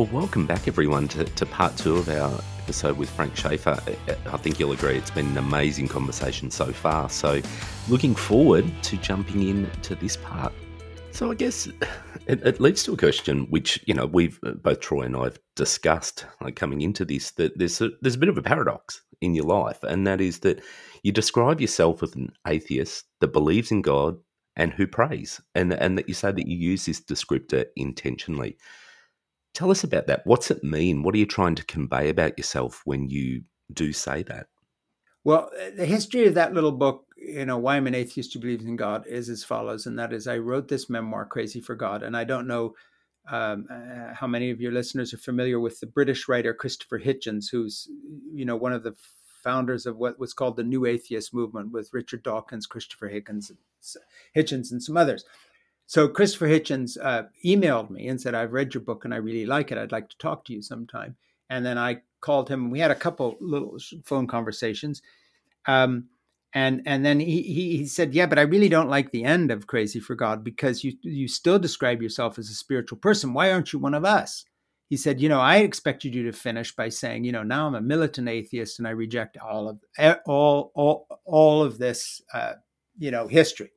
Well, welcome back everyone to, to part two of our episode with Frank Schaeffer. I think you'll agree it's been an amazing conversation so far. So, looking forward to jumping in to this part. So, I guess it, it leads to a question which you know we've uh, both Troy and I have discussed, like coming into this, that there's a, there's a bit of a paradox in your life, and that is that you describe yourself as an atheist that believes in God and who prays, and and that you say that you use this descriptor intentionally. Tell us about that. What's it mean? What are you trying to convey about yourself when you do say that? Well, uh, the history of that little book, you know, Why I'm an Atheist Who Believes in God, is as follows. And that is, I wrote this memoir, Crazy for God. And I don't know um, uh, how many of your listeners are familiar with the British writer Christopher Hitchens, who's, you know, one of the founders of what was called the New Atheist Movement with Richard Dawkins, Christopher Hitchens, Hitchens, and some others. So Christopher Hitchens uh, emailed me and said, "I've read your book and I really like it. I'd like to talk to you sometime." And then I called him. We had a couple little phone conversations, um, and and then he, he he said, "Yeah, but I really don't like the end of Crazy for God because you you still describe yourself as a spiritual person. Why aren't you one of us?" He said, "You know, I expected you to finish by saying, you know, now I'm a militant atheist and I reject all of all all all of this, uh, you know, history."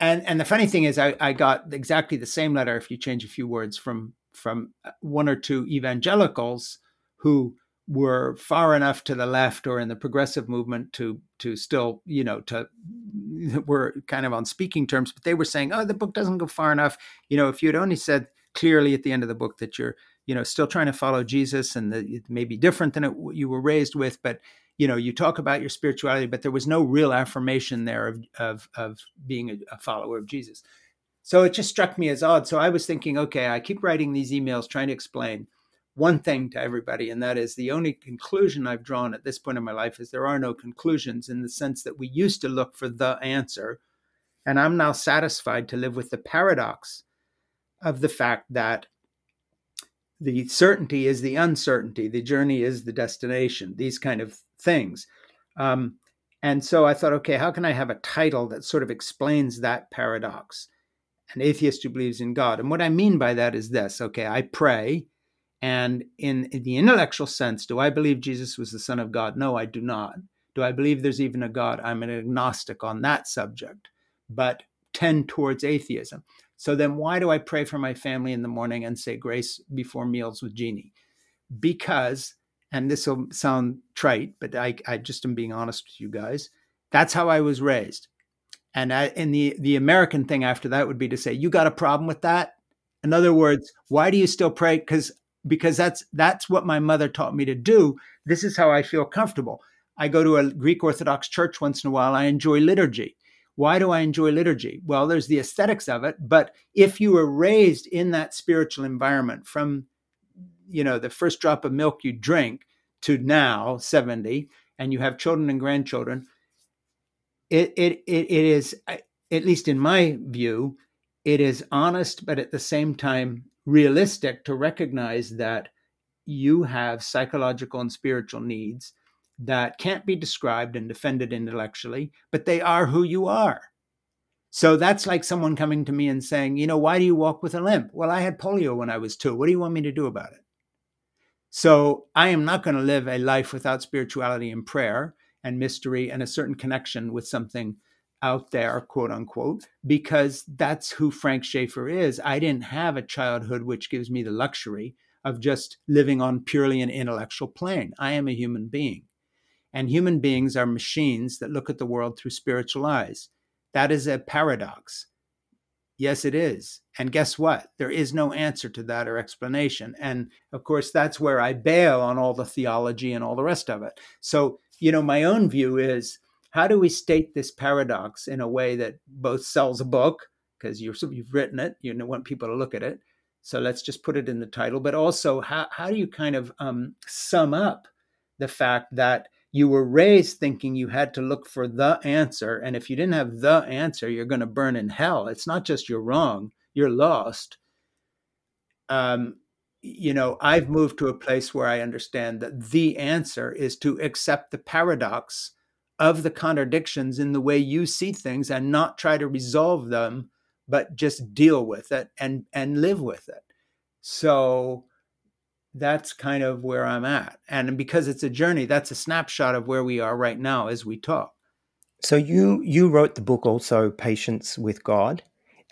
And and the funny thing is I, I got exactly the same letter if you change a few words from from uh, one or two evangelicals who were far enough to the left or in the progressive movement to to still you know to were kind of on speaking terms but they were saying oh the book doesn't go far enough. You know if you had only said clearly at the end of the book that you're you know still trying to follow jesus and that it may be different than it, you were raised with but you know you talk about your spirituality but there was no real affirmation there of of, of being a, a follower of jesus. So it just struck me as odd. So i was thinking okay i keep writing these emails trying to explain one thing to everybody and that is the only conclusion i've drawn at this point in my life is there are no conclusions in the sense that we used to look for the answer and i'm now satisfied to live with the paradox of the fact that the certainty is the uncertainty the journey is the destination these kind of things. Um, and so I thought, okay, how can I have a title that sort of explains that paradox? An atheist who believes in God. And what I mean by that is this okay, I pray. And in, in the intellectual sense, do I believe Jesus was the Son of God? No, I do not. Do I believe there's even a God? I'm an agnostic on that subject, but tend towards atheism. So then, why do I pray for my family in the morning and say grace before meals with Jeannie? Because and this will sound trite, but I, I just am being honest with you guys. That's how I was raised. And I, and the the American thing after that would be to say, "You got a problem with that?" In other words, why do you still pray? Because because that's that's what my mother taught me to do. This is how I feel comfortable. I go to a Greek Orthodox church once in a while. I enjoy liturgy. Why do I enjoy liturgy? Well, there's the aesthetics of it, but if you were raised in that spiritual environment from you know the first drop of milk you drink to now 70 and you have children and grandchildren it it it, it is at least in my view it is honest but at the same time realistic to recognize that you have psychological and spiritual needs that can't be described and defended intellectually but they are who you are so that's like someone coming to me and saying, you know, why do you walk with a limp? Well, I had polio when I was two. What do you want me to do about it? So I am not going to live a life without spirituality and prayer and mystery and a certain connection with something out there, quote unquote, because that's who Frank Schaeffer is. I didn't have a childhood which gives me the luxury of just living on purely an intellectual plane. I am a human being. And human beings are machines that look at the world through spiritual eyes. That is a paradox. Yes, it is. And guess what? There is no answer to that or explanation. And of course, that's where I bail on all the theology and all the rest of it. So, you know, my own view is how do we state this paradox in a way that both sells a book, because you've written it, you want people to look at it. So let's just put it in the title, but also how, how do you kind of um, sum up the fact that you were raised thinking you had to look for the answer. And if you didn't have the answer, you're going to burn in hell. It's not just you're wrong, you're lost. Um, you know, I've moved to a place where I understand that the answer is to accept the paradox of the contradictions in the way you see things and not try to resolve them, but just deal with it and, and live with it. So that's kind of where I'm at. And because it's a journey, that's a snapshot of where we are right now as we talk. So you you wrote the book also Patience with God.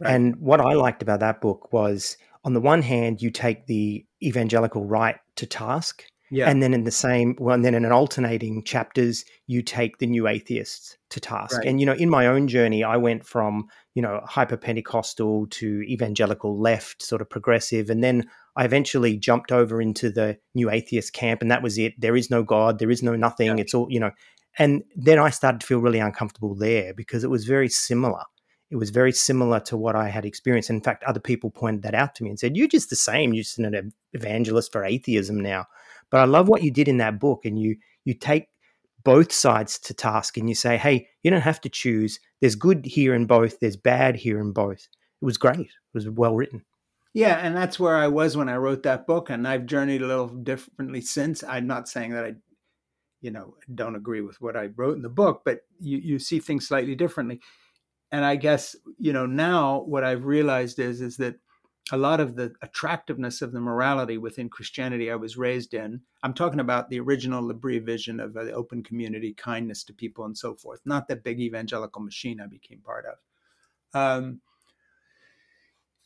Right. And what I liked about that book was on the one hand you take the evangelical right to task yeah. And then in the same, well, and then in an alternating chapters, you take the new atheists to task. Right. And, you know, in my own journey, I went from, you know, hyper Pentecostal to evangelical left, sort of progressive. And then I eventually jumped over into the new atheist camp, and that was it. There is no God, there is no nothing. Yeah. It's all, you know. And then I started to feel really uncomfortable there because it was very similar. It was very similar to what I had experienced. In fact, other people pointed that out to me and said, You're just the same. You're just an evangelist for atheism now. But I love what you did in that book, and you you take both sides to task, and you say, "Hey, you don't have to choose. There's good here in both. There's bad here in both." It was great. It was well written. Yeah, and that's where I was when I wrote that book, and I've journeyed a little differently since. I'm not saying that I, you know, don't agree with what I wrote in the book, but you you see things slightly differently. And I guess you know now what I've realized is is that a lot of the attractiveness of the morality within Christianity I was raised in. I'm talking about the original L'Abri vision of the open community, kindness to people, and so forth, not that big evangelical machine I became part of. Um,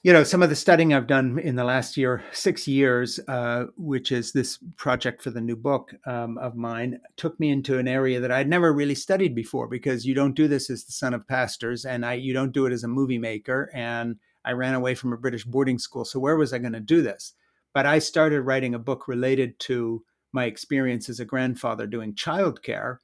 you know, some of the studying I've done in the last year, six years, uh, which is this project for the new book um, of mine, took me into an area that I'd never really studied before because you don't do this as the son of pastors, and I, you don't do it as a movie maker, and I ran away from a British boarding school. So where was I going to do this? But I started writing a book related to my experience as a grandfather doing childcare.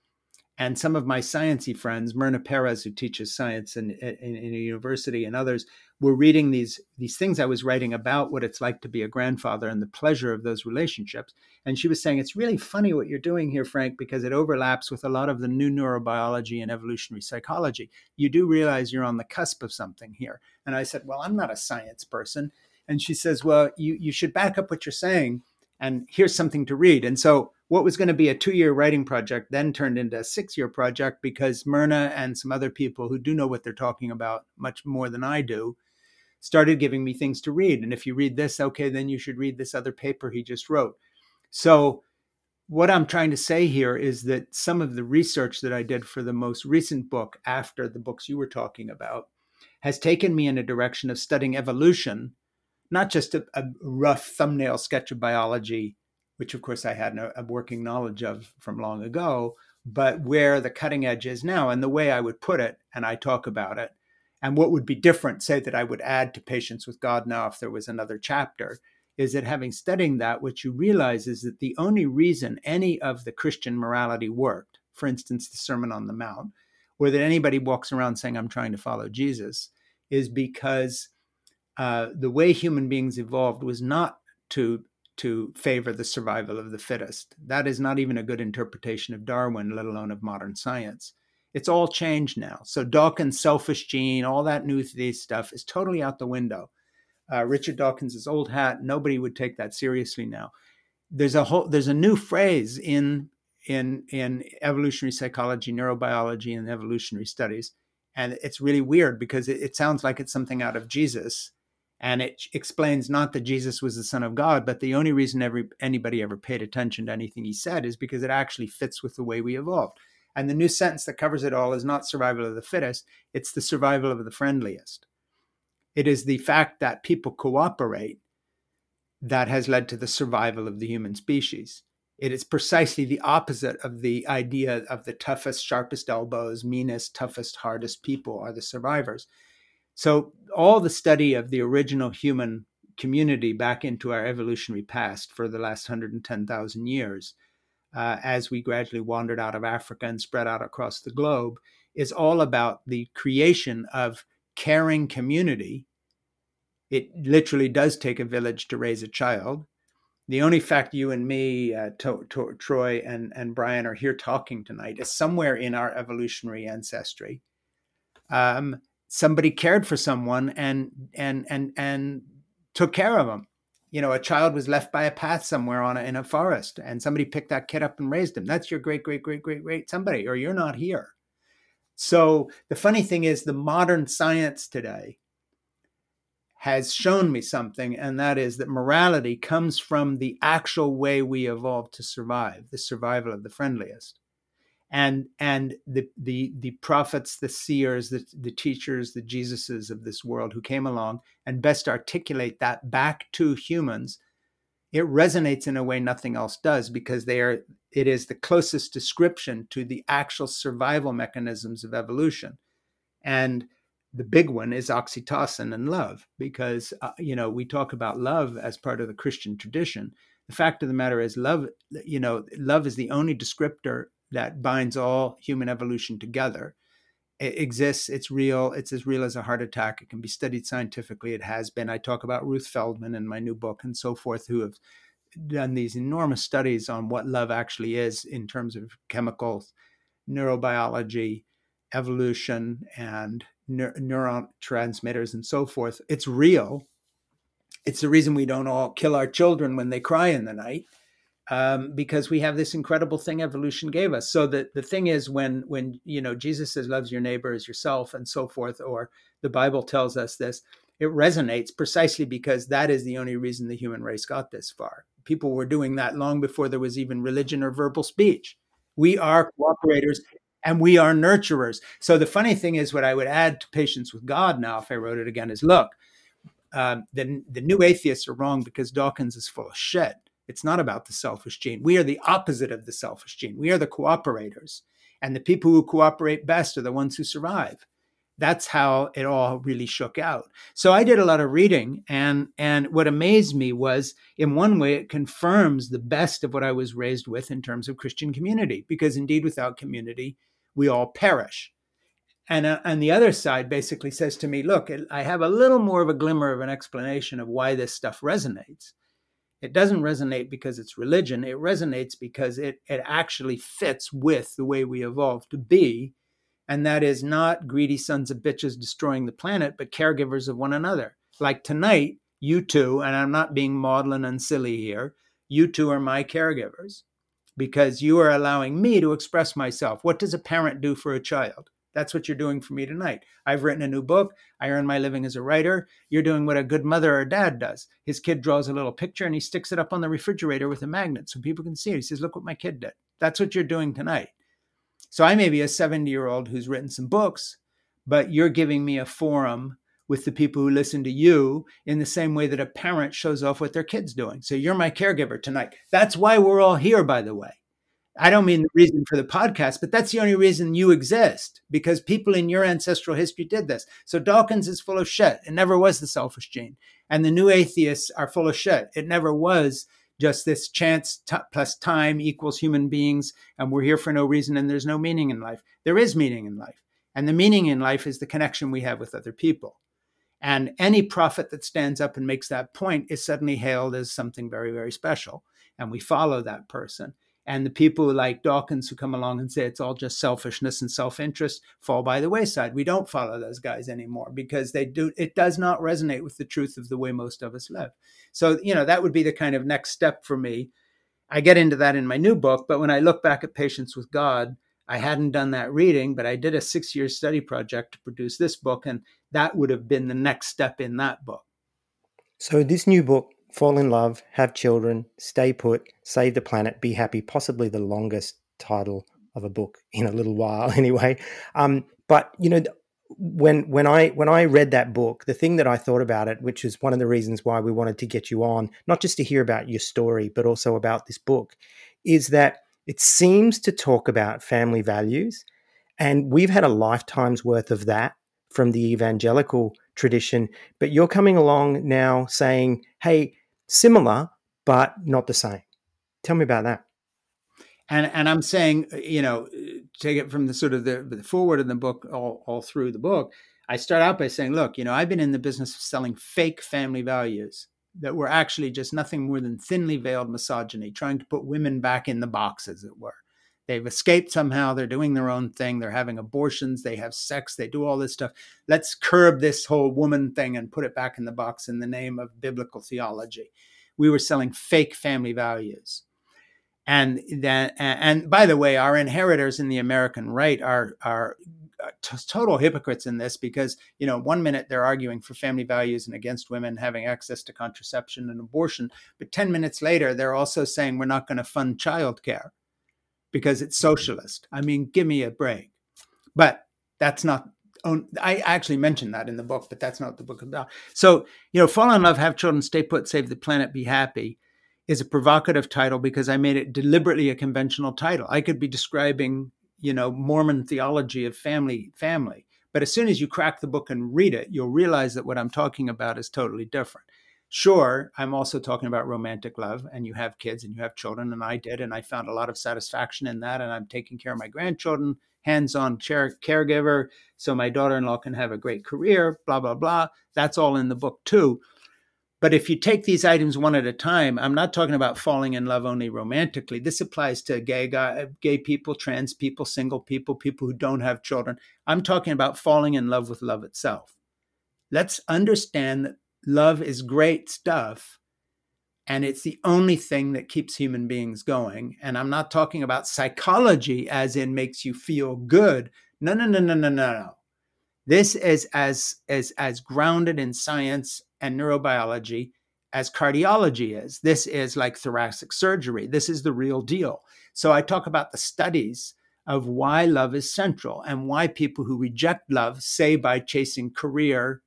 And some of my sciencey friends, Myrna Perez, who teaches science in, in, in, a university, and others, were reading these these things I was writing about what it's like to be a grandfather and the pleasure of those relationships. And she was saying, "It's really funny what you're doing here, Frank, because it overlaps with a lot of the new neurobiology and evolutionary psychology. You do realize you're on the cusp of something here." And I said, Well, I'm not a science person. And she says, Well, you, you should back up what you're saying. And here's something to read. And so, what was going to be a two year writing project then turned into a six year project because Myrna and some other people who do know what they're talking about much more than I do started giving me things to read. And if you read this, okay, then you should read this other paper he just wrote. So, what I'm trying to say here is that some of the research that I did for the most recent book after the books you were talking about has taken me in a direction of studying evolution, not just a, a rough thumbnail sketch of biology, which of course I had a, a working knowledge of from long ago, but where the cutting edge is now and the way I would put it, and I talk about it, and what would be different, say that I would add to Patience with God now if there was another chapter, is that having studied that, what you realize is that the only reason any of the Christian morality worked, for instance, the Sermon on the Mount, or that anybody walks around saying, I'm trying to follow Jesus, is because uh, the way human beings evolved was not to to favor the survival of the fittest. That is not even a good interpretation of Darwin, let alone of modern science. It's all changed now. So Dawkins' selfish gene, all that new stuff is totally out the window. Uh, Richard Dawkins' old hat, nobody would take that seriously now. There's a whole there's a new phrase in in in evolutionary psychology, neurobiology, and evolutionary studies. And it's really weird because it, it sounds like it's something out of Jesus. And it explains not that Jesus was the Son of God, but the only reason every anybody ever paid attention to anything he said is because it actually fits with the way we evolved. And the new sentence that covers it all is not survival of the fittest, it's the survival of the friendliest. It is the fact that people cooperate that has led to the survival of the human species. It is precisely the opposite of the idea of the toughest, sharpest elbows, meanest, toughest, hardest people are the survivors. So, all the study of the original human community back into our evolutionary past for the last 110,000 years, uh, as we gradually wandered out of Africa and spread out across the globe, is all about the creation of caring community. It literally does take a village to raise a child the only fact you and me, uh, to, to, Troy and, and Brian, are here talking tonight is somewhere in our evolutionary ancestry. Um, somebody cared for someone and and and and took care of them. You know, a child was left by a path somewhere on a, in a forest, and somebody picked that kid up and raised him. That's your great, great, great, great, great somebody, or you're not here. So the funny thing is, the modern science today has shown me something, and that is that morality comes from the actual way we evolved to survive, the survival of the friendliest. And and the the the prophets, the seers, the, the teachers, the Jesuses of this world who came along and best articulate that back to humans, it resonates in a way nothing else does because they are it is the closest description to the actual survival mechanisms of evolution. And the big one is oxytocin and love because uh, you know we talk about love as part of the christian tradition the fact of the matter is love you know love is the only descriptor that binds all human evolution together it exists it's real it's as real as a heart attack it can be studied scientifically it has been i talk about ruth feldman in my new book and so forth who have done these enormous studies on what love actually is in terms of chemicals neurobiology evolution and neuron transmitters and so forth. It's real. It's the reason we don't all kill our children when they cry in the night, um, because we have this incredible thing evolution gave us. So the, the thing is, when when you know Jesus says, "Loves your neighbor as yourself," and so forth, or the Bible tells us this, it resonates precisely because that is the only reason the human race got this far. People were doing that long before there was even religion or verbal speech. We are cooperators and we are nurturers. So the funny thing is, what I would add to Patience with God now, if I wrote it again, is look, uh, the, the new atheists are wrong because Dawkins is full of shit. It's not about the selfish gene. We are the opposite of the selfish gene. We are the cooperators. And the people who cooperate best are the ones who survive. That's how it all really shook out. So I did a lot of reading, and and what amazed me was, in one way, it confirms the best of what I was raised with in terms of Christian community, because indeed, without community, we all perish. And uh, on the other side basically says to me, look, I have a little more of a glimmer of an explanation of why this stuff resonates. It doesn't resonate because it's religion. It resonates because it, it actually fits with the way we evolved to be. And that is not greedy sons of bitches destroying the planet, but caregivers of one another. Like tonight, you two, and I'm not being maudlin and silly here, you two are my caregivers because you are allowing me to express myself. What does a parent do for a child? That's what you're doing for me tonight. I've written a new book. I earn my living as a writer. You're doing what a good mother or dad does. His kid draws a little picture and he sticks it up on the refrigerator with a magnet so people can see it. He says, Look what my kid did. That's what you're doing tonight. So I may be a 70 year old who's written some books, but you're giving me a forum with the people who listen to you in the same way that a parent shows off what their kid's doing. So you're my caregiver tonight. That's why we're all here, by the way. I don't mean the reason for the podcast, but that's the only reason you exist because people in your ancestral history did this. So Dawkins is full of shit. It never was the selfish gene. And the new atheists are full of shit. It never was just this chance t- plus time equals human beings and we're here for no reason and there's no meaning in life. There is meaning in life. And the meaning in life is the connection we have with other people. And any prophet that stands up and makes that point is suddenly hailed as something very, very special. And we follow that person. And the people like Dawkins who come along and say it's all just selfishness and self-interest fall by the wayside. We don't follow those guys anymore because they do it does not resonate with the truth of the way most of us live. So, you know, that would be the kind of next step for me. I get into that in my new book, but when I look back at Patience with God, I hadn't done that reading, but I did a six year study project to produce this book, and that would have been the next step in that book. So, this new book, Fall in Love, Have Children, Stay Put, Save the Planet, Be Happy, possibly the longest title of a book in a little while, anyway. Um, but, you know, when when I when I read that book, the thing that I thought about it, which is one of the reasons why we wanted to get you on, not just to hear about your story, but also about this book, is that it seems to talk about family values. And we've had a lifetime's worth of that from the evangelical tradition. But you're coming along now saying, hey, similar, but not the same. Tell me about that. And, and I'm saying, uh, you know, uh, take it from the sort of the, the forward of the book all, all through the book. I start out by saying, look, you know, I've been in the business of selling fake family values that were actually just nothing more than thinly veiled misogyny, trying to put women back in the box, as it were. They've escaped somehow. They're doing their own thing. They're having abortions. They have sex. They do all this stuff. Let's curb this whole woman thing and put it back in the box in the name of biblical theology. We were selling fake family values. And then, and by the way, our inheritors in the American right are, are uh, t- total hypocrites in this because you know one minute they're arguing for family values and against women having access to contraception and abortion, but ten minutes later they're also saying we're not going to fund childcare because it's socialist. I mean, give me a break. But that's not I actually mentioned that in the book, but that's not the book about. So, you know, Fall in Love, Have Children, Stay Put, Save the Planet, Be Happy is a provocative title because I made it deliberately a conventional title. I could be describing, you know, Mormon theology of family family. But as soon as you crack the book and read it, you'll realize that what I'm talking about is totally different. Sure, I'm also talking about romantic love, and you have kids and you have children, and I did, and I found a lot of satisfaction in that. And I'm taking care of my grandchildren, hands on care- caregiver, so my daughter in law can have a great career, blah, blah, blah. That's all in the book, too. But if you take these items one at a time, I'm not talking about falling in love only romantically. This applies to gay guy, gay people, trans people, single people, people who don't have children. I'm talking about falling in love with love itself. Let's understand that love is great stuff and it's the only thing that keeps human beings going. And I'm not talking about psychology as in makes you feel good. No, no, no, no, no, no, no. This is as as as grounded in science and neurobiology as cardiology is. This is like thoracic surgery. This is the real deal. So I talk about the studies of why love is central and why people who reject love, say by chasing career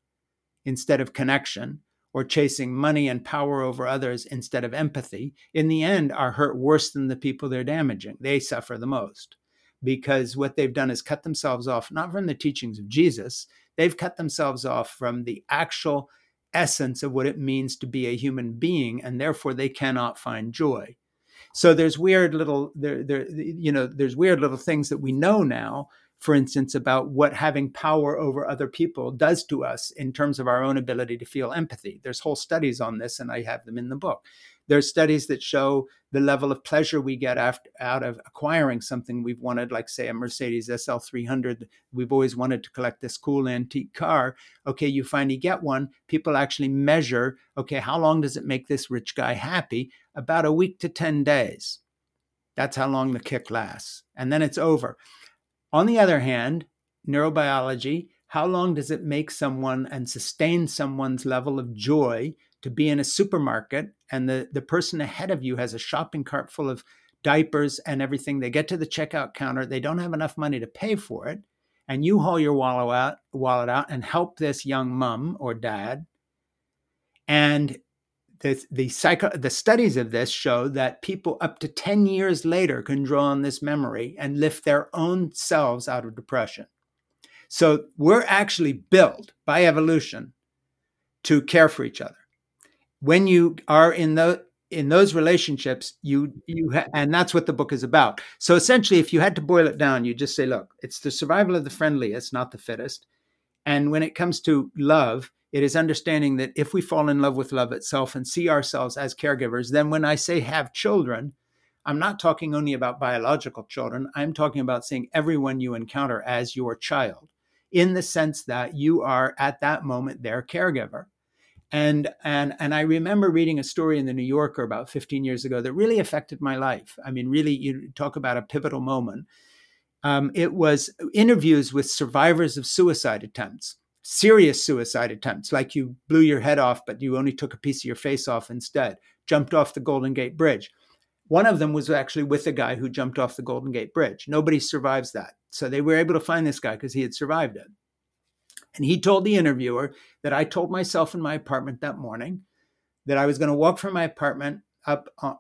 instead of connection, or chasing money and power over others instead of empathy, in the end are hurt worse than the people they're damaging. They suffer the most because what they've done is cut themselves off, not from the teachings of Jesus, they've cut themselves off from the actual essence of what it means to be a human being, and therefore they cannot find joy. So there's weird little there there you know there's weird little things that we know now for instance, about what having power over other people does to us in terms of our own ability to feel empathy. There's whole studies on this, and I have them in the book. There's studies that show the level of pleasure we get after, out of acquiring something we've wanted, like, say, a Mercedes SL300. We've always wanted to collect this cool antique car. Okay, you finally get one. People actually measure, okay, how long does it make this rich guy happy? About a week to 10 days. That's how long the kick lasts. And then it's over. On the other hand, neurobiology, how long does it make someone and sustain someone's level of joy to be in a supermarket and the, the person ahead of you has a shopping cart full of diapers and everything? They get to the checkout counter, they don't have enough money to pay for it. And you haul your wallet out, wallet out and help this young mom or dad. And the the psycho the studies of this show that people up to 10 years later can draw on this memory and lift their own selves out of depression. So we're actually built by evolution to care for each other. When you are in the in those relationships you you ha- and that's what the book is about. So essentially if you had to boil it down you just say look it's the survival of the friendliest not the fittest. And when it comes to love it is understanding that if we fall in love with love itself and see ourselves as caregivers, then when I say have children, I'm not talking only about biological children. I'm talking about seeing everyone you encounter as your child in the sense that you are at that moment their caregiver. And, and, and I remember reading a story in the New Yorker about 15 years ago that really affected my life. I mean, really, you talk about a pivotal moment. Um, it was interviews with survivors of suicide attempts serious suicide attempts, like you blew your head off, but you only took a piece of your face off instead, jumped off the Golden Gate Bridge. One of them was actually with a guy who jumped off the Golden Gate Bridge. Nobody survives that. So they were able to find this guy because he had survived it. And he told the interviewer that I told myself in my apartment that morning that I was going to walk from my apartment up uh,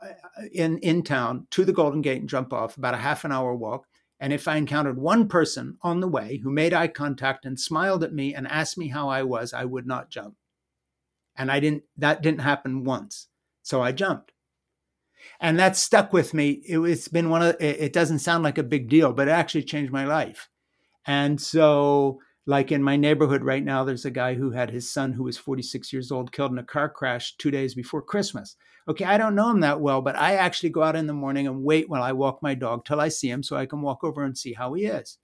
in, in town to the Golden Gate and jump off, about a half an hour walk. And if I encountered one person on the way who made eye contact and smiled at me and asked me how I was, I would not jump. And I didn't, that didn't happen once. So I jumped. And that stuck with me. It, has been one of, it doesn't sound like a big deal, but it actually changed my life. And so like in my neighborhood right now, there's a guy who had his son who was 46 years old killed in a car crash two days before Christmas. Okay, I don't know him that well, but I actually go out in the morning and wait while I walk my dog till I see him so I can walk over and see how he is.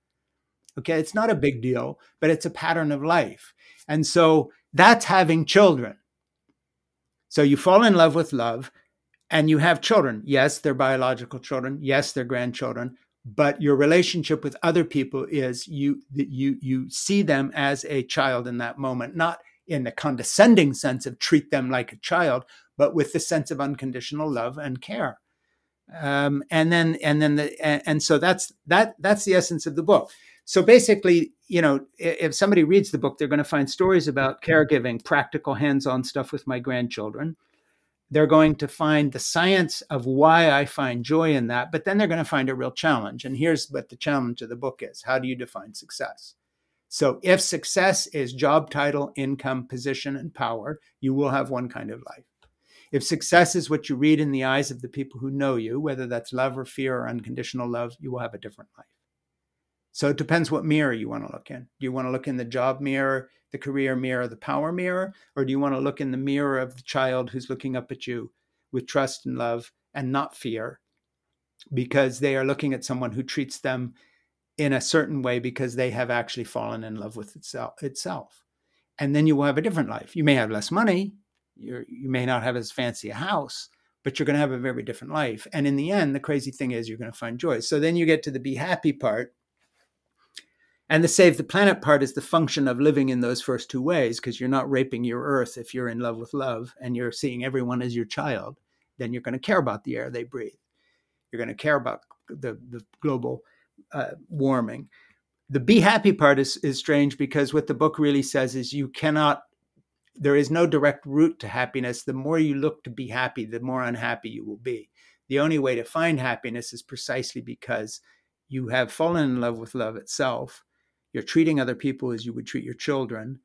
Okay, it's not a big deal, but it's a pattern of life. And so that's having children. So you fall in love with love and you have children. Yes, they're biological children. Yes, they're grandchildren. But your relationship with other people is you you you see them as a child in that moment not in the condescending sense of treat them like a child but with the sense of unconditional love and care. Um, and then and then the and, and so that's that that's the essence of the book. So basically you know if somebody reads the book they're going to find stories about caregiving practical hands-on stuff with my grandchildren they're going to find the science of why I find joy in that, but then they're going to find a real challenge. And here's what the challenge of the book is How do you define success? So, if success is job title, income, position, and power, you will have one kind of life. If success is what you read in the eyes of the people who know you, whether that's love or fear or unconditional love, you will have a different life. So it depends what mirror you want to look in. Do you want to look in the job mirror, the career mirror, the power mirror, or do you want to look in the mirror of the child who's looking up at you with trust and love and not fear because they are looking at someone who treats them in a certain way because they have actually fallen in love with itself itself. And then you will have a different life. You may have less money, you you may not have as fancy a house, but you're going to have a very different life. And in the end, the crazy thing is you're going to find joy. So then you get to the be happy part and the save the planet part is the function of living in those first two ways, because you're not raping your earth if you're in love with love and you're seeing everyone as your child, then you're going to care about the air they breathe. You're going to care about the, the global uh, warming. The be happy part is, is strange because what the book really says is you cannot, there is no direct route to happiness. The more you look to be happy, the more unhappy you will be. The only way to find happiness is precisely because you have fallen in love with love itself you're treating other people as you would treat your children.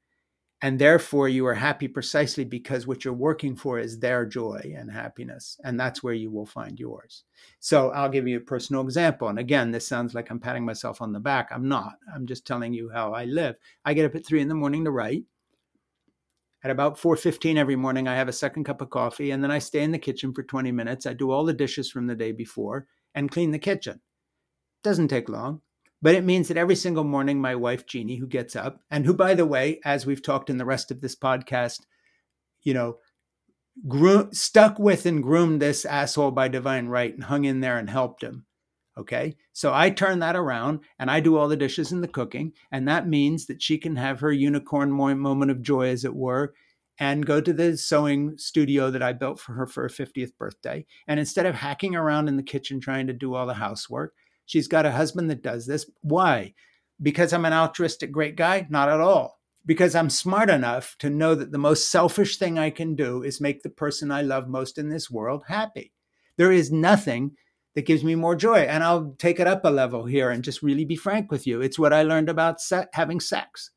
And therefore, you are happy precisely because what you're working for is their joy and happiness. And that's where you will find yours. So, I'll give you a personal example. And again, this sounds like I'm patting myself on the back. I'm not. I'm just telling you how I live. I get up at three in the morning to write. At about 4:15 every morning, I have a second cup of coffee, and then I stay in the kitchen for 20 minutes. I do all the dishes from the day before and clean the kitchen. Doesn't take long. But it means that every single morning, my wife, Jeannie, who gets up, and who, by the way, as we've talked in the rest of this podcast, you know, grew, stuck with and groomed this asshole by divine right and hung in there and helped him. Okay. So I turn that around and I do all the dishes and the cooking. And that means that she can have her unicorn moment of joy, as it were, and go to the sewing studio that I built for her for her 50th birthday. And instead of hacking around in the kitchen trying to do all the housework, She's got a husband that does this. Why? Because I'm an altruistic great guy? Not at all. Because I'm smart enough to know that the most selfish thing I can do is make the person I love most in this world happy. There is nothing that gives me more joy. And I'll take it up a level here and just really be frank with you. It's what I learned about se- having sex.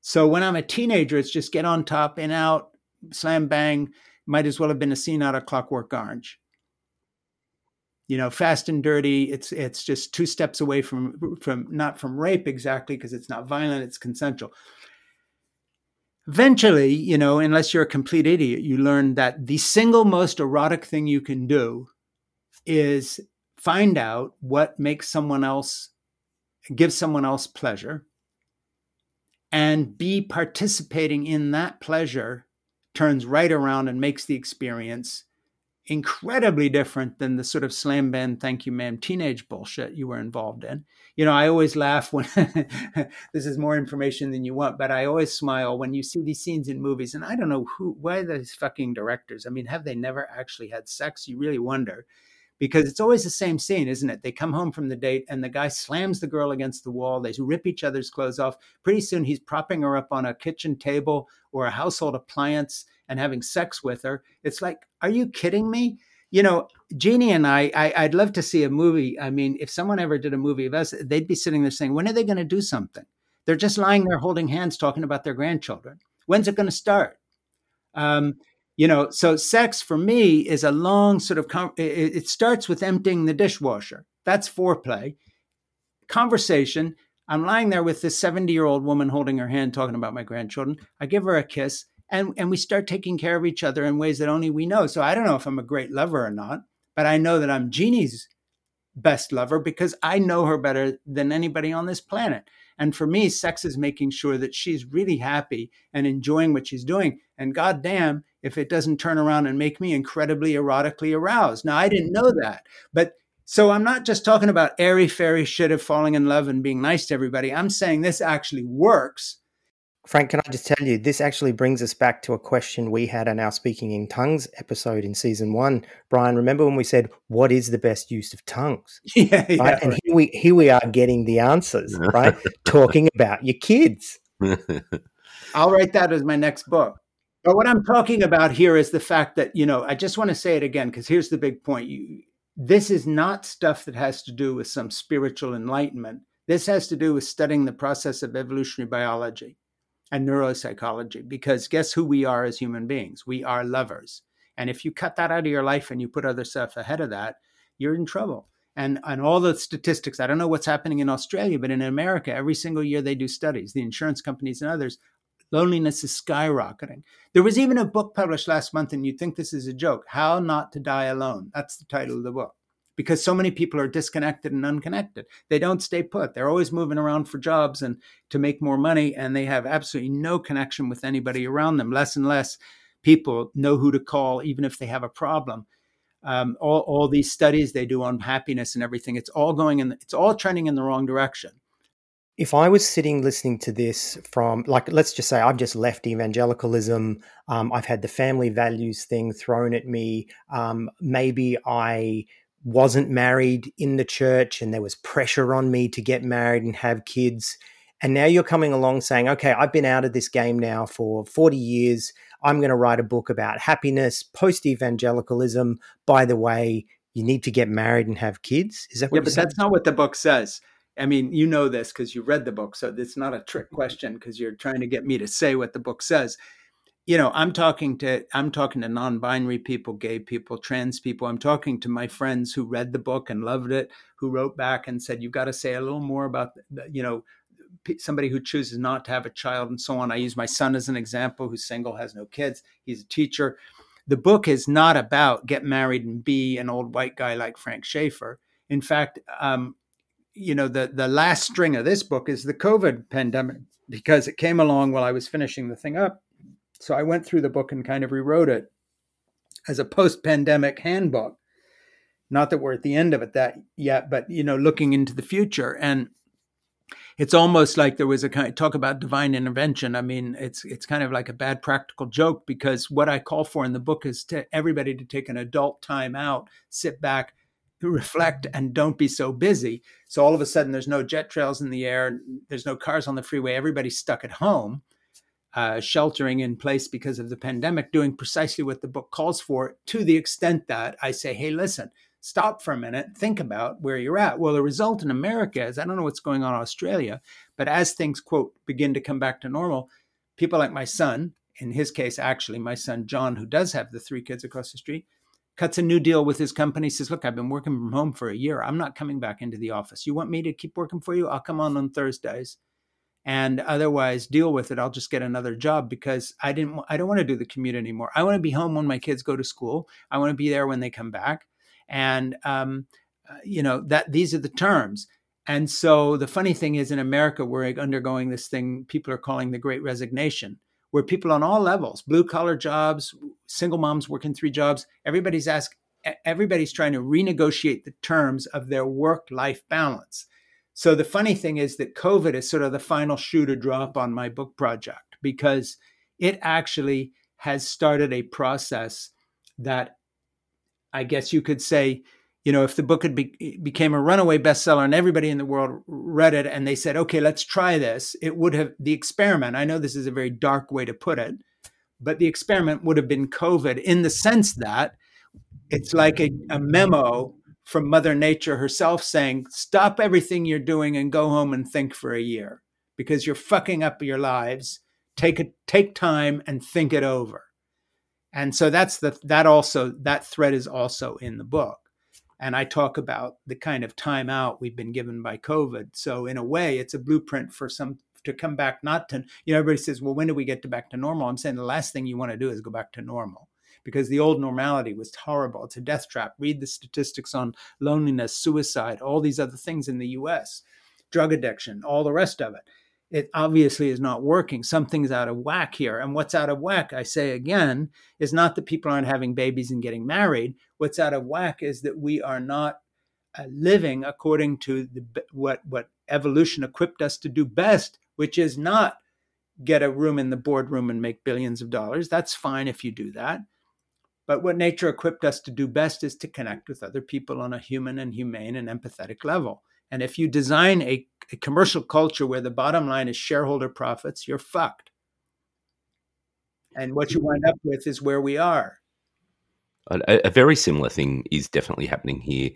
So when I'm a teenager, it's just get on top and out, slam bang. Might as well have been a scene out of Clockwork Orange you know fast and dirty. It's it's just two steps away from from not from rape exactly because it's not violent it's consensual. Eventually you know unless you're a complete idiot you learn that the single most erotic thing you can do is find out what makes someone else give someone else pleasure and be participating in that pleasure turns right around and makes the experience incredibly different than the sort of slam bang thank you ma'am teenage bullshit you were involved in. You know i always laugh when this is more information than you want but i always smile when you see these scenes in movies and i don't know who why these fucking directors i mean have they never actually had sex? You really wonder because it's always the same scene isn't it? They come home from the date and the guy slams the girl against the wall they rip each other's clothes off. Pretty soon he's propping her up on a kitchen table or a household appliance and having sex with her. It's like, are you kidding me? You know, Jeannie and I, I, would love to see a movie. I mean, if someone ever did a movie of us, they'd be sitting there saying, when are they going to do something? They're just lying there holding hands, talking about their grandchildren. When's it going to start? Um, you know, so sex for me is a long sort of, com- it, it starts with emptying the dishwasher. That's foreplay. Conversation. I'm lying there with this 70 year old woman holding her hand, talking about my grandchildren. I give her a kiss and and we start taking care of each other in ways that only we know. So I don't know if I'm a great lover or not, but I know that I'm Jeannie's best lover because I know her better than anybody on this planet. And for me, sex is making sure that she's really happy and enjoying what she's doing. And goddamn, if it doesn't turn around and make me incredibly erotically aroused. Now, I didn't know that, but So I'm not just talking about airy fairy shit of falling in love and being nice to everybody. I'm saying this actually works. Frank, can I just tell you, this actually brings us back to a question we had on our Speaking in Tongues episode in season one. Brian, remember when we said, What is the best use of tongues? Yeah, yeah right? And here we here we are getting the answers, right? Talking about your kids. I'll write that as my next book. But what I'm talking about here is the fact that, you know, I just want to say it again, because here's the big point. You, this is not stuff that has to do with some spiritual enlightenment. This has to do with studying the process of evolutionary biology and neuropsychology, because guess who we are as human beings? We are lovers. And if you cut that out of your life and you put other stuff ahead of that, you're in trouble. And, and all the statistics, I don't know what's happening in Australia, but in America, every single year they do studies. The insurance companies and others loneliness is skyrocketing. There was even a book published last month, and you'd think this is a joke How Not to Die Alone. That's the title of the book. Because so many people are disconnected and unconnected. They don't stay put. They're always moving around for jobs and to make more money, and they have absolutely no connection with anybody around them. Less and less people know who to call, even if they have a problem. Um, all, all these studies they do on happiness and everything, it's all going in, it's all trending in the wrong direction if I was sitting listening to this from, like, let's just say I've just left evangelicalism, um, I've had the family values thing thrown at me, um, maybe I wasn't married in the church and there was pressure on me to get married and have kids. And now you're coming along saying, okay, I've been out of this game now for 40 years. I'm going to write a book about happiness, post evangelicalism. By the way, you need to get married and have kids. Is that what yeah? But that's not what the book says. I mean, you know this because you read the book, so it's not a trick question because you're trying to get me to say what the book says. You know, I'm talking to I'm talking to non-binary people, gay people, trans people. I'm talking to my friends who read the book and loved it, who wrote back and said, "You've got to say a little more about, you know, somebody who chooses not to have a child and so on." I use my son as an example, who's single, has no kids. He's a teacher. The book is not about get married and be an old white guy like Frank schaeffer In fact, um, you know the the last string of this book is the covid pandemic because it came along while i was finishing the thing up so i went through the book and kind of rewrote it as a post-pandemic handbook. Not that we're at the end of it that yet but you know looking into the future. And it's almost like there was a kind of talk about divine intervention. I mean it's it's kind of like a bad practical joke because what i call for in the book is to everybody to take an adult time out sit back reflect and don't be so busy. So all of a sudden, there's no jet trails in the air, there's no cars on the freeway, everybody's stuck at home, uh, sheltering in place because of the pandemic, doing precisely what the book calls for, to the extent that I say, hey, listen, stop for a minute, think about where you're at. Well, the result in America is I don't know what's going on in Australia, but as things, quote, begin to come back to normal, people like my son, in his case, actually, my son John, who does have the three kids across the street, cuts a new deal with his company says look i've been working from home for a year. I'm not coming back into the office. You want me to keep working for you? I'll come on on thursdays and otherwise deal with it i'll just get another job because i didn't i don't want to do the commute anymore. I want to be home when my kids go to school. I want to be there when they come back. And um, uh, you know that these are the terms. And so the funny thing is in america we're undergoing this thing people are calling the great resignation where people on all levels, blue collar jobs, single moms working three jobs, everybody's ask everybody's trying to renegotiate the terms of their work life balance. So the funny thing is that COVID is sort of the final shoe to drop on my book project because it actually has started a process that I guess you could say you know, if the book had be, became a runaway bestseller and everybody in the world read it and they said, okay, let's try this, it would have the experiment. I know this is a very dark way to put it, but the experiment would have been COVID in the sense that it's like a, a memo from Mother Nature herself saying, stop everything you're doing and go home and think for a year because you're fucking up your lives. Take it, take time and think it over. And so that's the that also that thread is also in the book and I talk about the kind of time out we've been given by COVID. So in a way, it's a blueprint for some to come back not to you know everybody says well when do we get to back to normal i'm saying the last thing you want to do is go back to normal because the old normality was horrible it's a death trap read the statistics on loneliness suicide all these other things in the us drug addiction all the rest of it it obviously is not working. Something's out of whack here. And what's out of whack, I say again, is not that people aren't having babies and getting married. What's out of whack is that we are not uh, living according to the, what what evolution equipped us to do best, which is not get a room in the boardroom and make billions of dollars. That's fine if you do that. But what nature equipped us to do best is to connect with other people on a human and humane and empathetic level. And if you design a, a commercial culture where the bottom line is shareholder profits, you're fucked. And what you wind up with is where we are. A, a, very similar thing is definitely happening here,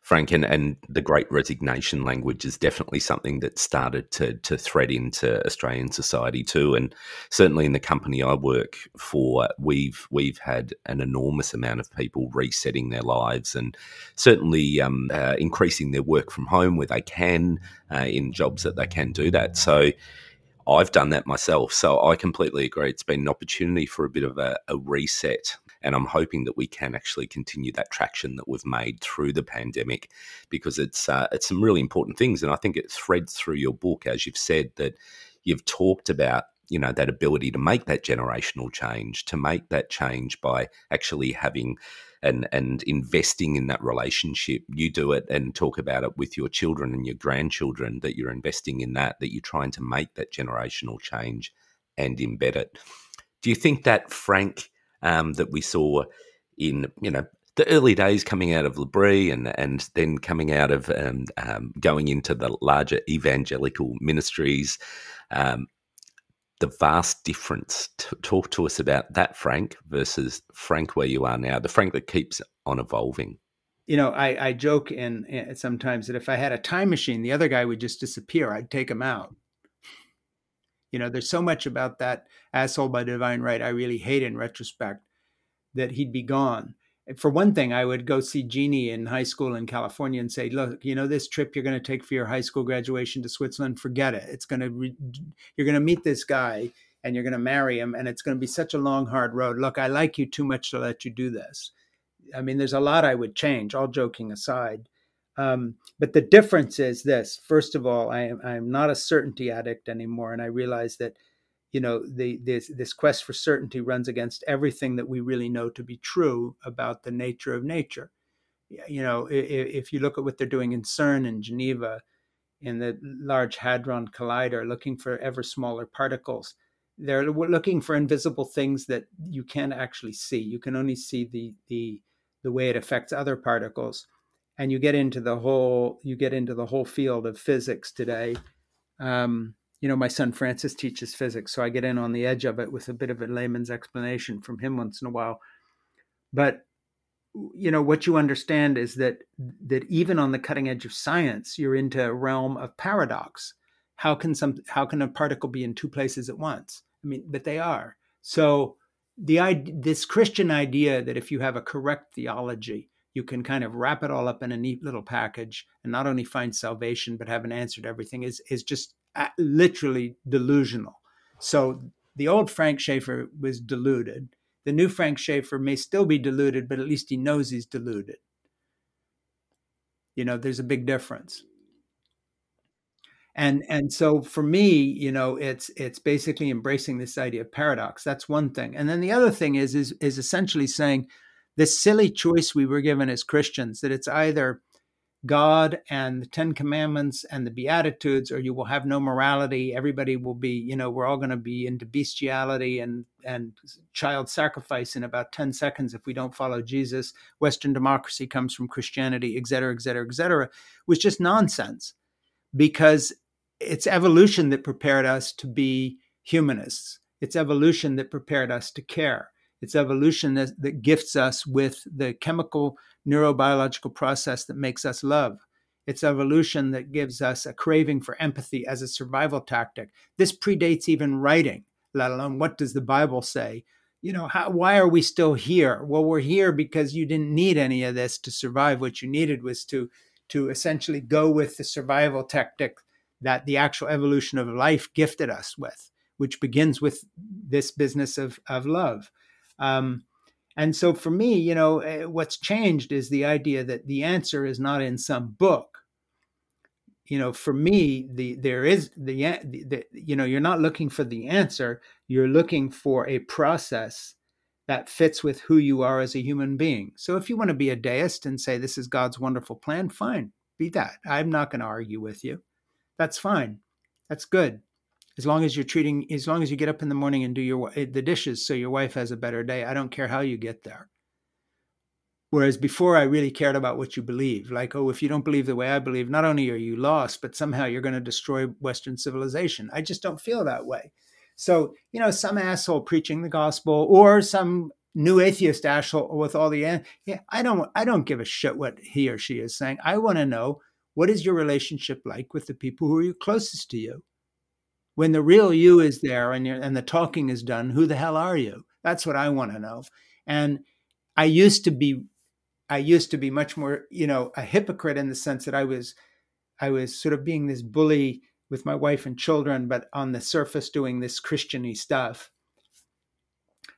Frank, and, and the great resignation language is definitely something that started to, to thread into Australian society too. And certainly in the company I work for, we've we've had an enormous amount of people resetting their lives and certainly um, uh, increasing their work from home where they can uh, in jobs that they can do that. So. I've done that myself. So I completely agree. It's been an opportunity for a bit of a, a reset and I'm hoping that we can actually continue that traction that we've made through the pandemic because it's uh, it's some really important things. And I think it threads through your book, as you've said, that you've talked about you know that ability to make that generational change to make that change by actually having and and investing in that relationship you do it and talk about it with your children and your grandchildren that you're investing in that that you're trying to make that generational change and embed it do you think that frank um, that we saw in you know the early days coming out of L'Abri and and then coming out of um, um, going into the larger evangelical ministries. Um, the vast difference. T- talk to us about that, Frank, versus Frank where you are now. The Frank that keeps on evolving. You know, I, I joke in sometimes that if I had a time machine, the other guy would just disappear. I'd take him out. You know, there's so much about that asshole by divine right I really hate in retrospect that he'd be gone. For one thing, I would go see Genie in high school in California and say, "Look, you know this trip you're going to take for your high school graduation to Switzerland, forget it. It's going to re- you're going to meet this guy and you're going to marry him and it's going to be such a long hard road. Look, I like you too much to let you do this." I mean, there's a lot I would change, all joking aside. Um, but the difference is this: first of all, I am I'm not a certainty addict anymore, and I realize that you know the this this quest for certainty runs against everything that we really know to be true about the nature of nature. You know, if, if you look at what they're doing in CERN in Geneva, in the Large Hadron Collider, looking for ever smaller particles, they're looking for invisible things that you can't actually see. You can only see the the the way it affects other particles and you get into the whole you get into the whole field of physics today. Um, you know my son francis teaches physics so i get in on the edge of it with a bit of a layman's explanation from him once in a while. But you know what you understand is that that even on the cutting edge of science you're into a realm of paradox. How can some how can a particle be in two places at once? I mean but they are. So the this christian idea that if you have a correct theology you can kind of wrap it all up in a neat little package and not only find salvation but have an answer to everything is is just uh, literally delusional. So the old Frank Schaeffer was deluded. The new Frank Schaeffer may still be deluded, but at least he knows he's deluded. You know, there's a big difference. And and so for me, you know, it's it's basically embracing this idea of paradox. That's one thing. And then the other thing is is is essentially saying this silly choice we were given as Christians that it's either God and the Ten Commandments and the Beatitudes, or you will have no morality. Everybody will be, you know, we're all going to be into bestiality and and child sacrifice in about ten seconds if we don't follow Jesus. Western democracy comes from Christianity, et cetera, et cetera, et cetera, was just nonsense, because it's evolution that prepared us to be humanists. It's evolution that prepared us to care. It's evolution that, that gifts us with the chemical neurobiological process that makes us love. It's evolution that gives us a craving for empathy as a survival tactic. This predates even writing, let alone what does the Bible say? You know, how, why are we still here? Well, we're here because you didn't need any of this to survive. What you needed was to to essentially go with the survival tactic that the actual evolution of life gifted us with, which begins with this business of, of love. Um, and so for me, you know, eh, what's changed is the idea that the answer is not in some book. You know, for me, the there is the, the, the you know you're not looking for the answer. You're looking for a process that fits with who you are as a human being. So if you want to be a deist and say this is God's wonderful plan, fine, be that. I'm not going to argue with you. That's fine. That's good. As long as you're treating, as long as you get up in the morning and do your the dishes so your wife has a better day, I don't care how you get there. Whereas before, I really cared about what you believe. Like, oh, if you don't believe the way I believe, not only are you lost, but somehow you're going to destroy Western civilization. I just don't feel that way. So, you know, some asshole preaching the gospel or some new atheist asshole with all the yeah, I don't I don't give a shit what he or she is saying. I want to know what is your relationship like with the people who are closest to you. When the real you is there and and the talking is done, who the hell are you? That's what I want to know. And I used to be I used to be much more, you know, a hypocrite in the sense that I was, I was sort of being this bully with my wife and children, but on the surface doing this Christiany stuff.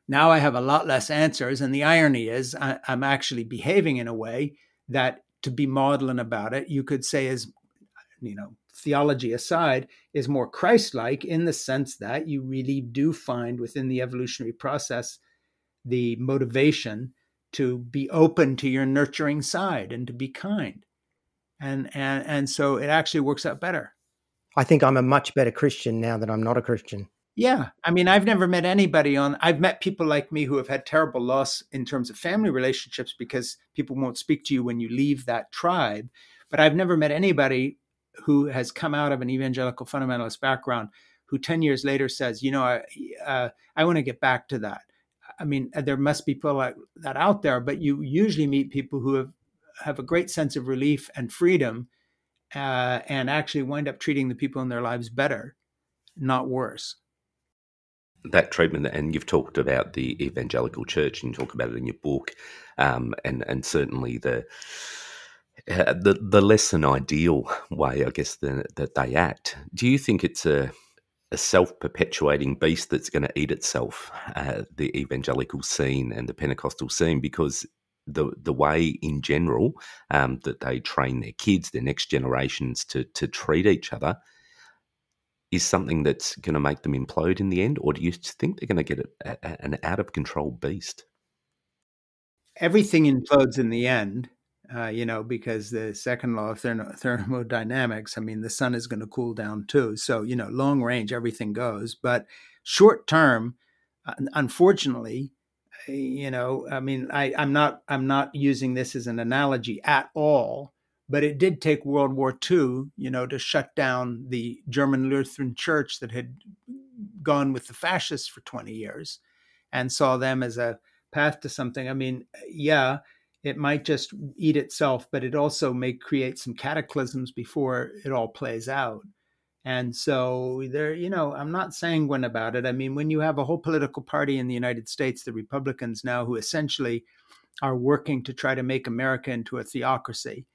Now I have a lot less answers, and the irony is I, I'm actually behaving in a way that, to be maudlin about it, you could say is, you know, theology aside, is more Christ-like in the sense that you really do find within the evolutionary process the motivation to be open to your nurturing side and to be kind. And and and so it actually works out better. I think I'm a much better Christian now that I'm not a Christian. Yeah. I mean, I've never met anybody on I've met people like me who have had terrible loss in terms of family relationships because people won't speak to you when you leave that tribe, but I've never met anybody who has come out of an evangelical fundamentalist background who 10 years later says, you know, I, uh, I want to get back to that. I mean, uh, there must be people like that out there, but you usually meet people who have have a great sense of relief and freedom, uh, and actually wind up treating the people in their lives better, not worse. That treatment, and you've talked about the evangelical church, and you talk about it in your book, um, and and certainly the. Uh, the the less than ideal way, I guess, that, that they act. Do you think it's a a self perpetuating beast that's going to eat itself, uh, the evangelical scene and the Pentecostal scene, because the the way in general um, that they train their kids, their next generations to to treat each other, is something that's going to make them implode in the end, or do you think they're going to get a, a, an out of control beast? Everything implodes in the end uh, you know, because the second law of thermodynamics, I mean, the sun is going to cool down too. So, you know, long range, everything goes. But short term, uh, unfortunately, eh, you know, I mean, I, I'm not I'm not using this as an analogy at all, but it did take World War II, you know, to shut down the German Lutheran Church that had gone with the fascists for 20 years, and saw them as a path to something. I mean, yeah it might just eat itself, but it also may create some cataclysms before it all plays out. And so there, you know, I'm not sanguine about it. I mean, when you have a whole political party in the United States, the Republicans now, who essentially are working to try to make America into a theocracy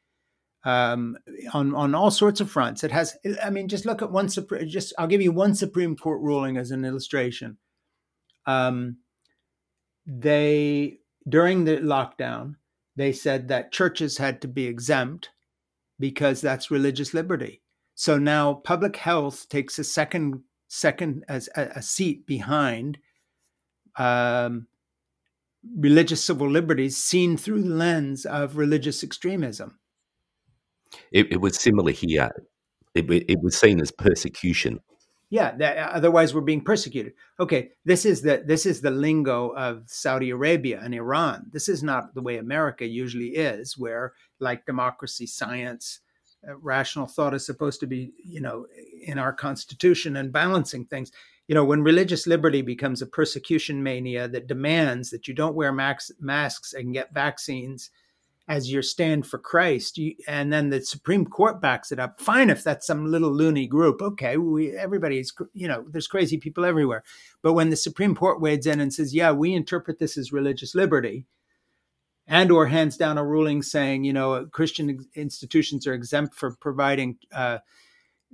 um, on on all sorts of fronts. It has, I mean, just look at one. Just I'll give you one Supreme Court ruling as an illustration. Um, they during the lockdown, they said that churches had to be exempt because that's religious liberty. So now public health takes a second second as a, a seat behind um, religious civil liberties seen through the lens of religious extremism. It, it was similar here. It, it was seen as persecution yeah, that, uh, otherwise we're being persecuted. Okay, this is the this is the lingo of Saudi Arabia and Iran. This is not the way America usually is, where like democracy, science, uh, rational thought is supposed to be, you know, in our constitution and balancing things. You know, when religious liberty becomes a persecution mania that demands that you don't wear max, masks and get vaccines, as your stand for Christ, you, and then the Supreme Court backs it up. Fine, if that's some little loony group, okay. We everybody's you know there's crazy people everywhere, but when the Supreme Court wades in and says, yeah, we interpret this as religious liberty, and or hands down a ruling saying you know Christian institutions are exempt from providing uh,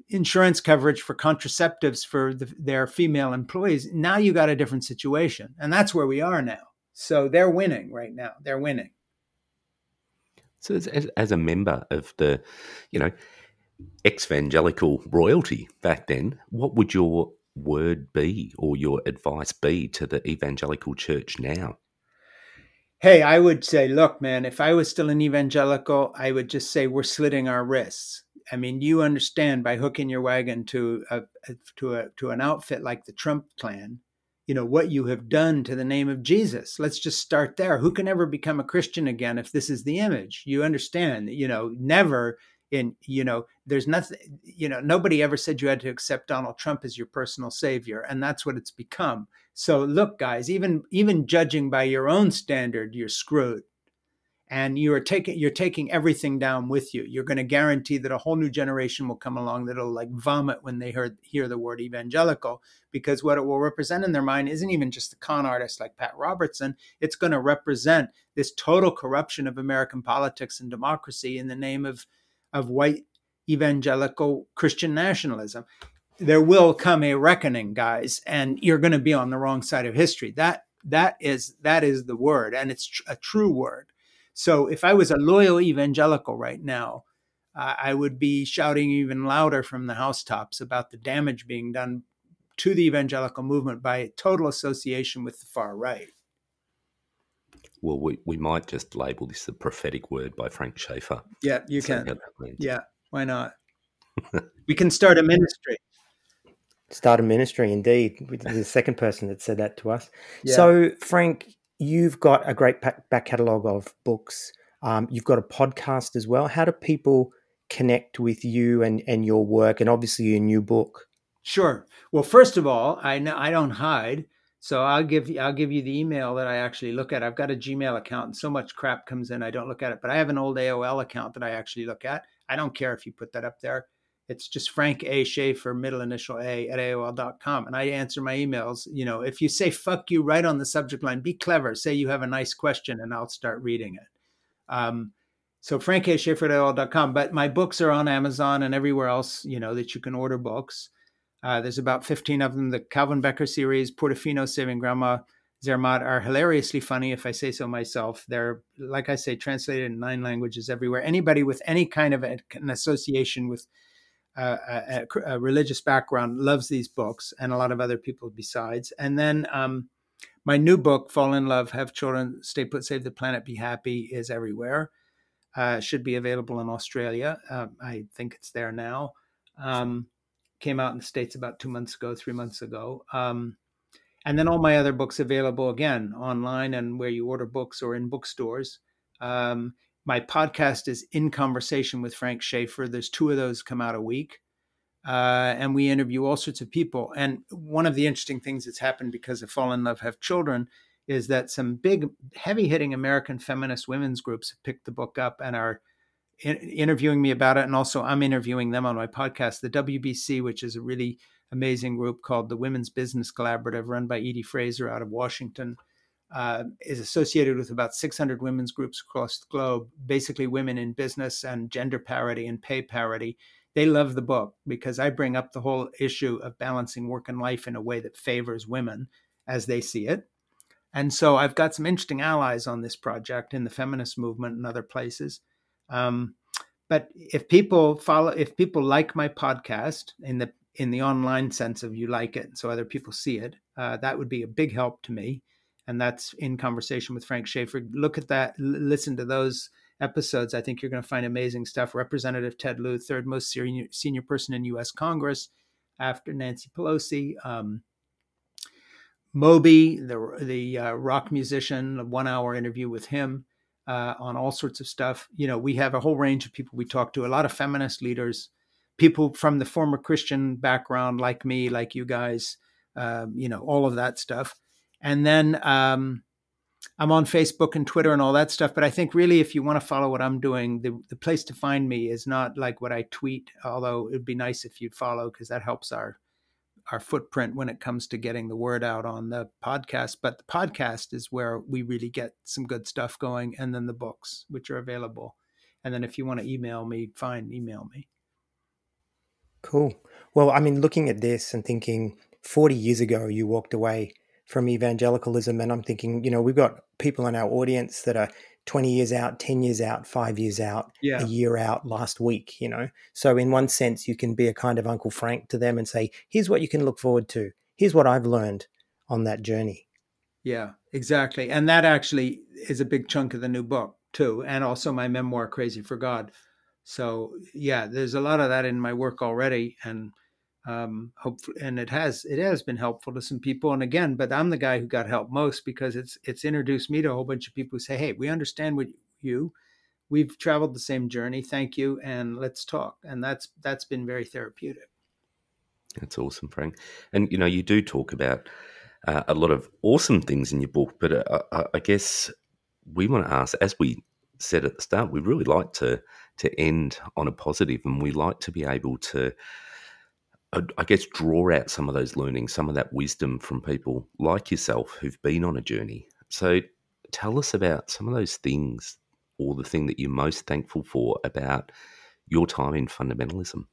insurance coverage for contraceptives for the, their female employees, now you got a different situation, and that's where we are now. So they're winning right now. They're winning. So, as, as a member of the, you know, evangelical royalty back then, what would your word be or your advice be to the evangelical church now? Hey, I would say, look, man, if I was still an evangelical, I would just say we're slitting our wrists. I mean, you understand by hooking your wagon to a, to a to an outfit like the Trump clan, you know what you have done to the name of Jesus. Let's just start there. Who can ever become a Christian again if this is the image? You understand, you know, never in you know there's nothing you know nobody ever said you had to accept donald trump as your personal savior and that's what it's become so look guys even even judging by your own standard you're screwed and you are taking you're taking everything down with you you're going to guarantee that a whole new generation will come along that'll like vomit when they hear hear the word evangelical because what it will represent in their mind isn't even just a con artist like Pat Robertson it's going to represent this total corruption of American politics and democracy in the name of of white evangelical Christian nationalism. There will come a reckoning, guys, and you're going to be on the wrong side of history. That that is that is the word, and it's a true word. So if I was a loyal evangelical right now, uh, I would be shouting even louder from the housetops about the damage being done to the evangelical movement by total association with the far right well, we, we might just label this the prophetic word by Frank Schaeffer. Yeah, you can. Yeah, why not? we can start a ministry. Start a ministry, indeed. The second person that said that to us. Yeah. So, Frank, you've got a great back catalogue of books. Um, you've got a podcast as well. How do people connect with you and, and your work, and obviously your new book? Sure. Well, first of all, I know I don't hide. So I'll give you I'll give you the email that I actually look at. I've got a Gmail account and so much crap comes in I don't look at it, but I have an old AOL account that I actually look at. I don't care if you put that up there. It's just Frank A. Schaeffer, middle initial A at AOL.com. And I answer my emails. You know, if you say fuck you right on the subject line, be clever. Say you have a nice question and I'll start reading it. Um, so Frank A. Schaeffer at AOL.com. But my books are on Amazon and everywhere else, you know, that you can order books. Uh, there's about 15 of them. The Calvin Becker series, Portofino, Saving Grandma, Zermatt are hilariously funny, if I say so myself. They're, like I say, translated in nine languages everywhere. Anybody with any kind of an association with uh, a, a, religious background loves these books, and a lot of other people besides. And then um, my new book, Fall in Love, Have Children, Stay Put, Save the Planet, Be Happy, is everywhere. Uh, should be available in Australia. Uh, I think it's there now. Um, came out in the states about two months ago, three months ago. Um, and then all my other books available again online and where you order books or in bookstores. Um, my podcast is in conversation with Frank Schaeffer. There's two of those come out a week. Uh, and we interview all sorts of people. And one of the interesting things that's happened because of Fall in Love, Have Children is that some big, heavy hitting American feminist women's groups have picked the book up and are in, interviewing me about it, and also I'm interviewing them on my podcast, the WBC, which is a really amazing group called the Women's Business Collaborative, run by Edie Fraser out of Washington. Uh, is associated with about 600 women's groups across the globe, basically women in business and gender parity and pay parity. They love the book because I bring up the whole issue of balancing work and life in a way that favors women as they see it. And so I've got some interesting allies on this project in the feminist movement and other places. Um, but if people follow, if people like my podcast in the in the online sense of you like it, so other people see it, uh, that would be a big help to me. And that's in conversation with Frank Schaeffer. Look at that, listen to those episodes. I think you're going to find amazing stuff. Representative Ted Lieu, third most senior, senior person in U.S. Congress after Nancy Pelosi. Um, Moby, the the uh, rock musician, a one hour interview with him uh, on all sorts of stuff. You know, we have a whole range of people we talk to, a lot of feminist leaders, people from the former Christian background, like me, like you guys, um, you know, all of that stuff. And then um, I'm on Facebook and Twitter and all that stuff. But I think really, if you want to follow what I'm doing, the, the place to find me is not like what I tweet, although it'd be nice if you'd follow because that helps our our footprint when it comes to getting the word out on the podcast. But the podcast is where we really get some good stuff going, and then the books, which are available. And then if you want to email me, fine, email me. Cool. Well, I mean, looking at this and thinking 40 years ago, you walked away from evangelicalism, and I'm thinking, you know, we've got people in our audience that are 20 years out, 10 years out, five years out, yeah. a year out last week, you know? So, in one sense, you can be a kind of Uncle Frank to them and say, here's what you can look forward to. Here's what I've learned on that journey. Yeah, exactly. And that actually is a big chunk of the new book too, and also my memoir, Crazy for God. So yeah, there's a lot of that in my work already, and um, hopefully, and it has it has been helpful to some people. And again, but I'm the guy who got help most because it's it's introduced me to a whole bunch of people who say, "Hey, we understand what you, we've traveled the same journey. Thank you, and let's talk." And that's that's been very therapeutic. That's awesome, Frank. And you know, you do talk about uh, a lot of awesome things in your book, but uh, I guess we want to ask, as we said at the start, we really like to to end on a positive, and we like to be able to, I guess, draw out some of those learnings, some of that wisdom from people like yourself who've been on a journey. So, tell us about some of those things, or the thing that you're most thankful for about your time in fundamentalism.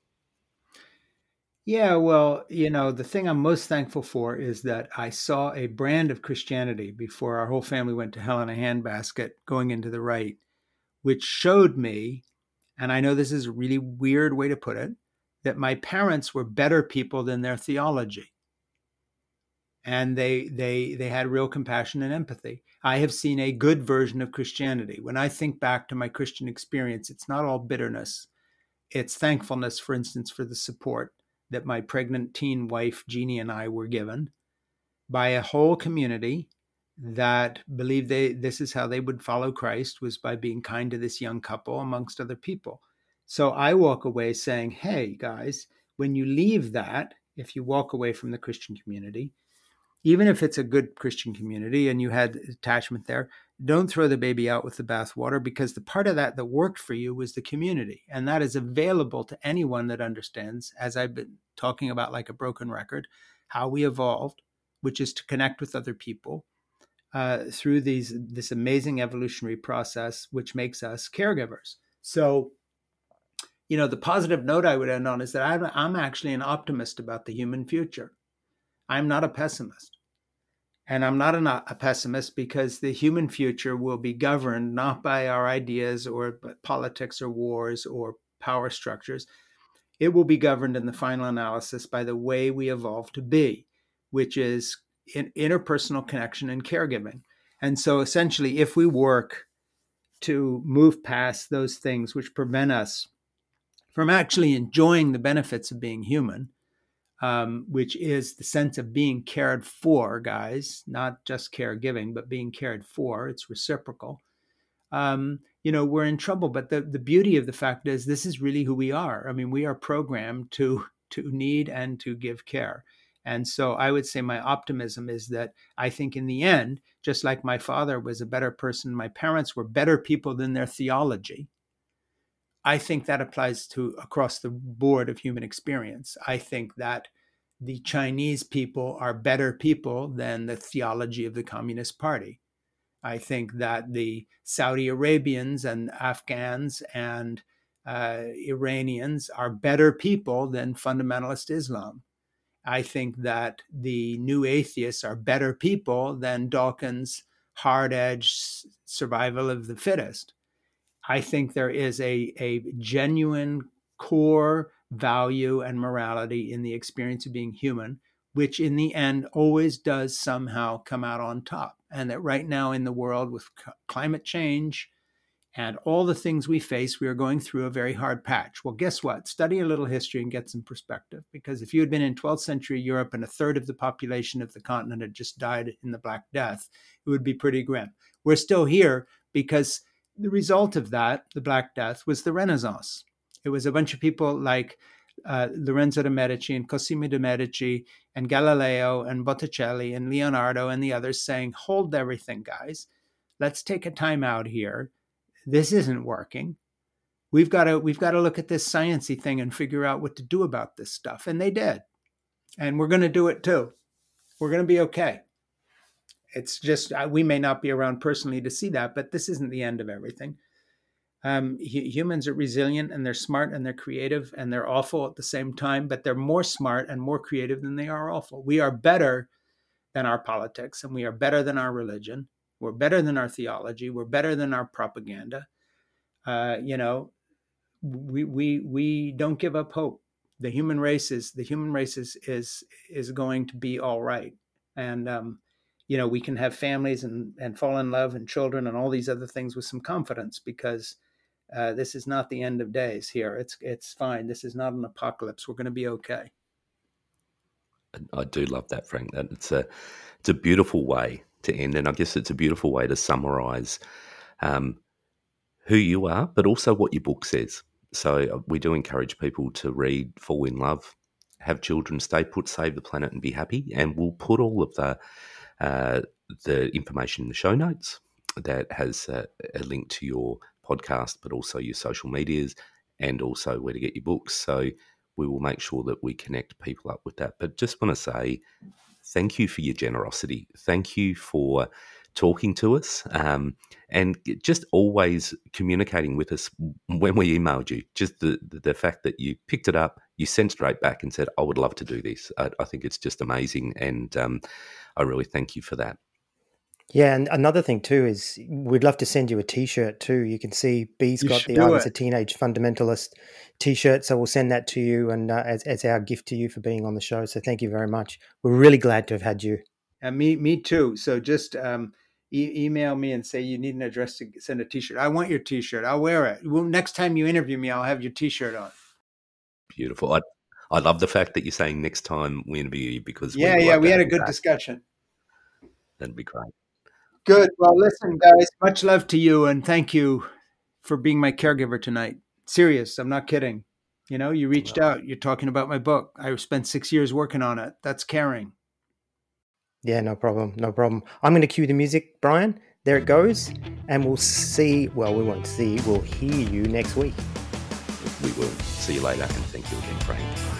Yeah, well, you know, the thing I'm most thankful for is that I saw a brand of Christianity before our whole family went to hell in a handbasket going into the right, which showed me, and I know this is a really weird way to put it, that my parents were better people than their theology. And they they they had real compassion and empathy. I have seen a good version of Christianity. When I think back to my Christian experience, it's not all bitterness. It's thankfulness, for instance, for the support that my pregnant teen wife, Genie, and I were given by a whole community that believed they this is how they would follow Christ was by being kind to this young couple amongst other people. So I walk away saying, "Hey guys, when you leave that, if you walk away from the Christian community, even if it's a good Christian community and you had attachment there, don't throw the baby out with the bathwater because the part of that that worked for you was the community. And that is available to anyone that understands, as I've been talking about like a broken record, how we evolved, which is to connect with other people uh, through these this amazing evolutionary process, which makes us caregivers. So, you know, the positive note I would end on is that I'm, I'm actually an optimist about the human future. I'm not a pessimist. And I'm not a pessimist because the human future will be governed not by our ideas or politics or wars or power structures. It will be governed in the final analysis by the way we evolve to be, which is in interpersonal connection and caregiving. And so essentially, if we work to move past those things which prevent us from actually enjoying the benefits of being human, um, which is the sense of being cared for, guys, not just caregiving, but being cared for. It's reciprocal. Um, you know, we're in trouble. But the, the beauty of the fact is, this is really who we are. I mean, we are programmed to to need and to give care. And so I would say my optimism is that I think in the end, just like my father was a better person, my parents were better people than their theology. I think that applies to across the board of human experience. I think that the Chinese people are better people than the theology of the Communist Party. I think that the Saudi Arabians and Afghans and uh, Iranians are better people than fundamentalist Islam. I think that the new atheists are better people than Dawkins' hard edged survival of the fittest. I think there is a, a genuine core value and morality in the experience of being human, which in the end always does somehow come out on top. And that right now in the world with c- climate change and all the things we face, we are going through a very hard patch. Well, guess what? Study a little history and get some perspective. Because if you had been in 12th century Europe and a third of the population of the continent had just died in the Black Death, it would be pretty grim. We're still here because the result of that, the Black Death, was the Renaissance. It was a bunch of people like uh, Lorenzo de' Medici and Cosimo de' Medici and Galileo and Botticelli and Leonardo and the others saying, hold everything, guys. Let's take a time out here. This isn't working. We've got to we've got to look at this sciency thing and figure out what to do about this stuff. And they did. And we're going to do it too. We're going to be okay it's just uh, we may not be around personally to see that, but this isn't the end of everything. Um, humans are resilient and they're smart and they're creative and they're awful at the same time, but they're more smart and more creative than they are awful. We are better than our politics and we are better than our religion. We're better than our theology. We're better than our propaganda. Uh, you know, we we we don't give up hope. The human race is the human race is is is going to be all right. And um, you know we can have families and and fall in love and children and all these other things with some confidence because uh, this is not the end of days here. It's it's fine. This is not an apocalypse. We're going to be okay. I do love that, Frank. That it's a it's a beautiful way to end, and I guess it's a beautiful way to summarize um, who you are, but also what your book says. So uh, we do encourage people to read, fall in love, have children, stay put, save the planet, and be happy. And we'll put all of the uh, the information in the show notes that has a, a link to your podcast, but also your social medias, and also where to get your books. So we will make sure that we connect people up with that. But just want to say thank you for your generosity. Thank you for talking to us um, and just always communicating with us when we emailed you. Just the, the fact that you picked it up, you sent straight back and said, I would love to do this. I, I think it's just amazing. And um, I really thank you for that. Yeah, and another thing too is we'd love to send you a T-shirt too. You can see B's got the "I was a teenage fundamentalist" T-shirt, so we'll send that to you and uh, as as our gift to you for being on the show. So thank you very much. We're really glad to have had you. And me, me too. So just um, e- email me and say you need an address to send a T-shirt. I want your T-shirt. I'll wear it. Well, next time you interview me, I'll have your T-shirt on. Beautiful. I, I love the fact that you're saying next time we interview you because yeah, yeah, we had a good discussion. That'd be great. Good. Well, listen, guys, much love to you and thank you for being my caregiver tonight. Serious, I'm not kidding. You know, you reached out, you're talking about my book. I spent six years working on it. That's caring. Yeah, no problem. No problem. I'm going to cue the music, Brian. There it goes. And we'll see. Well, we won't see. We'll hear you next week. We will. See you later. And thank you again, Frank.